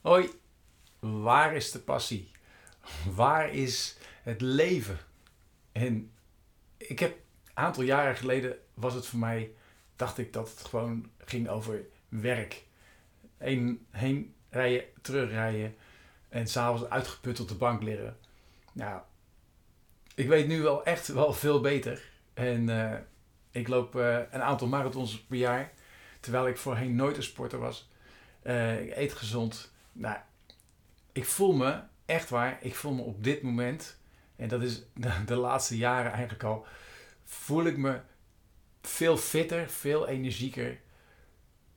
Hoi, waar is de passie? Waar is het leven? En ik heb een aantal jaren geleden was het voor mij, dacht ik dat het gewoon ging over werk. Heen, heen rijden, terugrijden en s'avonds uitgeput op de bank liggen. Nou, ik weet nu wel echt wel veel beter. En eh, ik loop eh, een aantal marathons per jaar, terwijl ik voorheen nooit een sporter was. Uh, ik eet gezond. Nou, ik voel me, echt waar, ik voel me op dit moment, en dat is de laatste jaren eigenlijk al, voel ik me veel fitter, veel energieker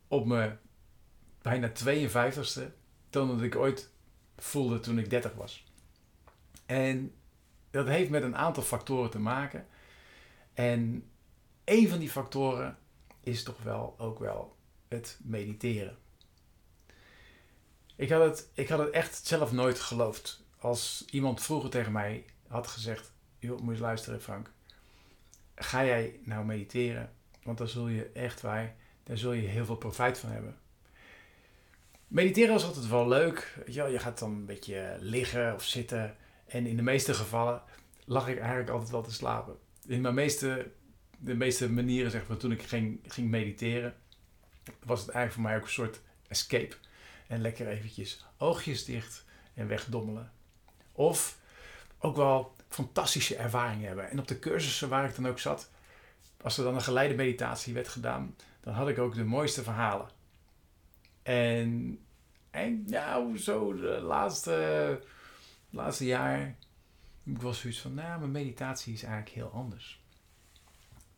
op mijn bijna 52ste dan dat ik ooit voelde toen ik 30 was. En dat heeft met een aantal factoren te maken. En een van die factoren is toch wel ook wel het mediteren. Ik had het, ik had het echt zelf nooit geloofd. Als iemand vroeger tegen mij had gezegd: Joh, moet je luisteren, Frank. Ga jij nou mediteren? Want dan zul je echt waar, daar zul je heel veel profijt van hebben. Mediteren was altijd wel leuk. Ja, je gaat dan een beetje liggen of zitten. En in de meeste gevallen lag ik eigenlijk altijd wel te slapen. In mijn meeste, de meeste manieren, zeg maar, toen ik ging, ging mediteren, was het eigenlijk voor mij ook een soort escape. En lekker eventjes oogjes dicht en wegdommelen. Of ook wel fantastische ervaringen hebben. En op de cursussen waar ik dan ook zat, als er dan een geleide meditatie werd gedaan, dan had ik ook de mooiste verhalen. En, en nou, zo de laatste, laatste jaar ik wel zoiets van, nou, mijn meditatie is eigenlijk heel anders.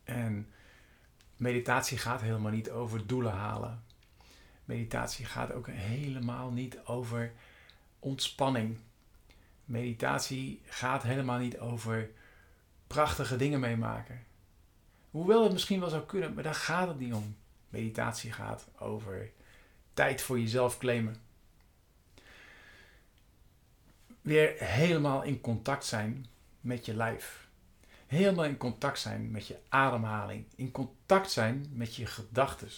En meditatie gaat helemaal niet over doelen halen. Meditatie gaat ook helemaal niet over ontspanning. Meditatie gaat helemaal niet over prachtige dingen meemaken. Hoewel het misschien wel zou kunnen, maar daar gaat het niet om. Meditatie gaat over tijd voor jezelf claimen. Weer helemaal in contact zijn met je lijf. Helemaal in contact zijn met je ademhaling. In contact zijn met je gedachten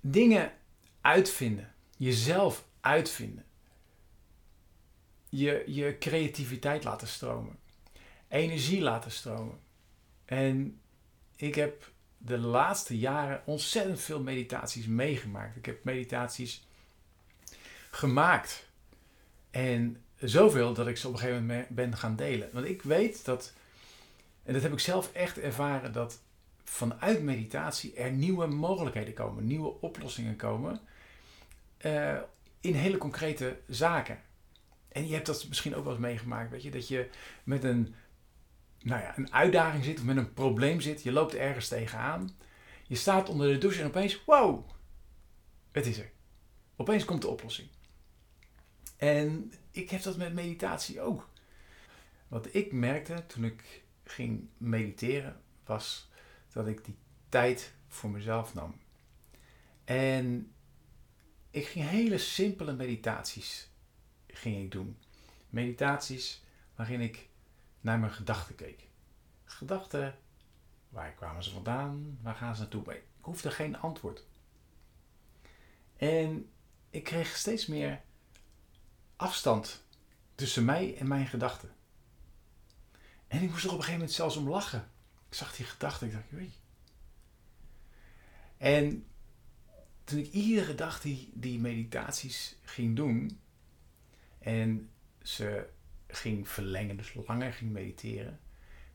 dingen uitvinden. Jezelf uitvinden. Je, je creativiteit laten stromen. Energie laten stromen. En ik heb de laatste jaren ontzettend veel meditaties meegemaakt. Ik heb meditaties gemaakt. En zoveel dat ik ze op een gegeven moment ben gaan delen. Want ik weet dat, en dat heb ik zelf echt ervaren, dat vanuit meditatie er nieuwe mogelijkheden komen, nieuwe oplossingen komen uh, in hele concrete zaken. En je hebt dat misschien ook wel eens meegemaakt, weet je, dat je met een, nou ja, een uitdaging zit of met een probleem zit, je loopt ergens tegenaan, je staat onder de douche en opeens, wow, het is er. Opeens komt de oplossing. En ik heb dat met meditatie ook. Wat ik merkte toen ik ging mediteren was dat ik die tijd voor mezelf nam. En ik ging hele simpele meditaties ging ik doen. Meditaties waarin ik naar mijn gedachten keek. Gedachten, waar kwamen ze vandaan? Waar gaan ze naartoe? Ik hoefde geen antwoord. En ik kreeg steeds meer afstand tussen mij en mijn gedachten. En ik moest er op een gegeven moment zelfs om lachen. Ik zag die gedachte, ik dacht, weet En toen ik iedere dag die, die meditaties ging doen en ze ging verlengen, dus langer ging mediteren,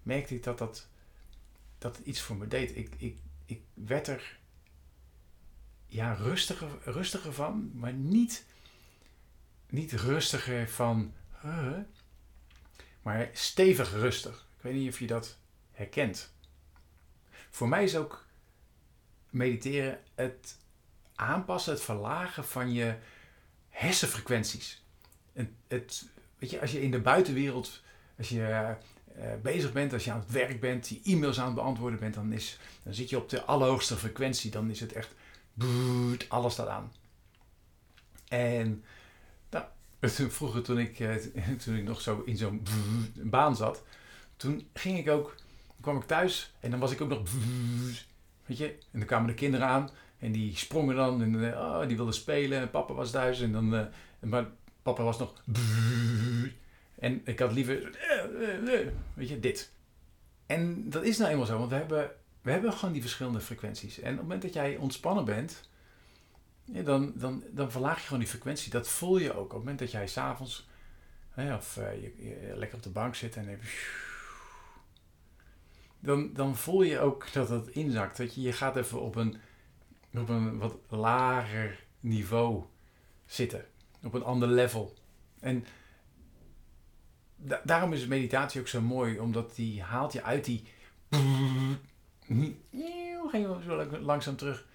merkte ik dat dat, dat iets voor me deed. Ik, ik, ik werd er ja, rustiger, rustiger van, maar niet, niet rustiger van, maar stevig rustig. Ik weet niet of je dat herkent. Voor mij is ook mediteren het aanpassen, het verlagen van je hersenfrequenties. En het, weet je, als je in de buitenwereld, als je uh, bezig bent, als je aan het werk bent, die e-mails aan het beantwoorden bent, dan, is, dan zit je op de allerhoogste frequentie. Dan is het echt, alles staat aan. En nou, vroeger toen ik, eh, toen ik nog zo in zo'n baan zat, toen ging ik ook kwam ik thuis en dan was ik ook nog. Weet je, en dan kwamen de kinderen aan. En die sprongen dan en eh, oh, die wilden spelen. En papa was thuis en dan... eh, maar papa was nog... En ik had liever... eh, Weet je, dit. En dat is nou eenmaal zo, want we hebben, we hebben gewoon die verschillende frequenties. En op het moment dat jij ontspannen bent, dan, dan, dan verlaag je gewoon die frequentie. Dat voel je ook. Op het moment dat jij s'avonds of eh, je, je lekker op de bank zit en even... Dan, dan voel je ook dat het inzakt. Dat je, je gaat even op een, op een wat lager niveau zitten. Op een ander level. En da- daarom is meditatie ook zo mooi. Omdat die haalt je uit die... Ga je zo langzaam terug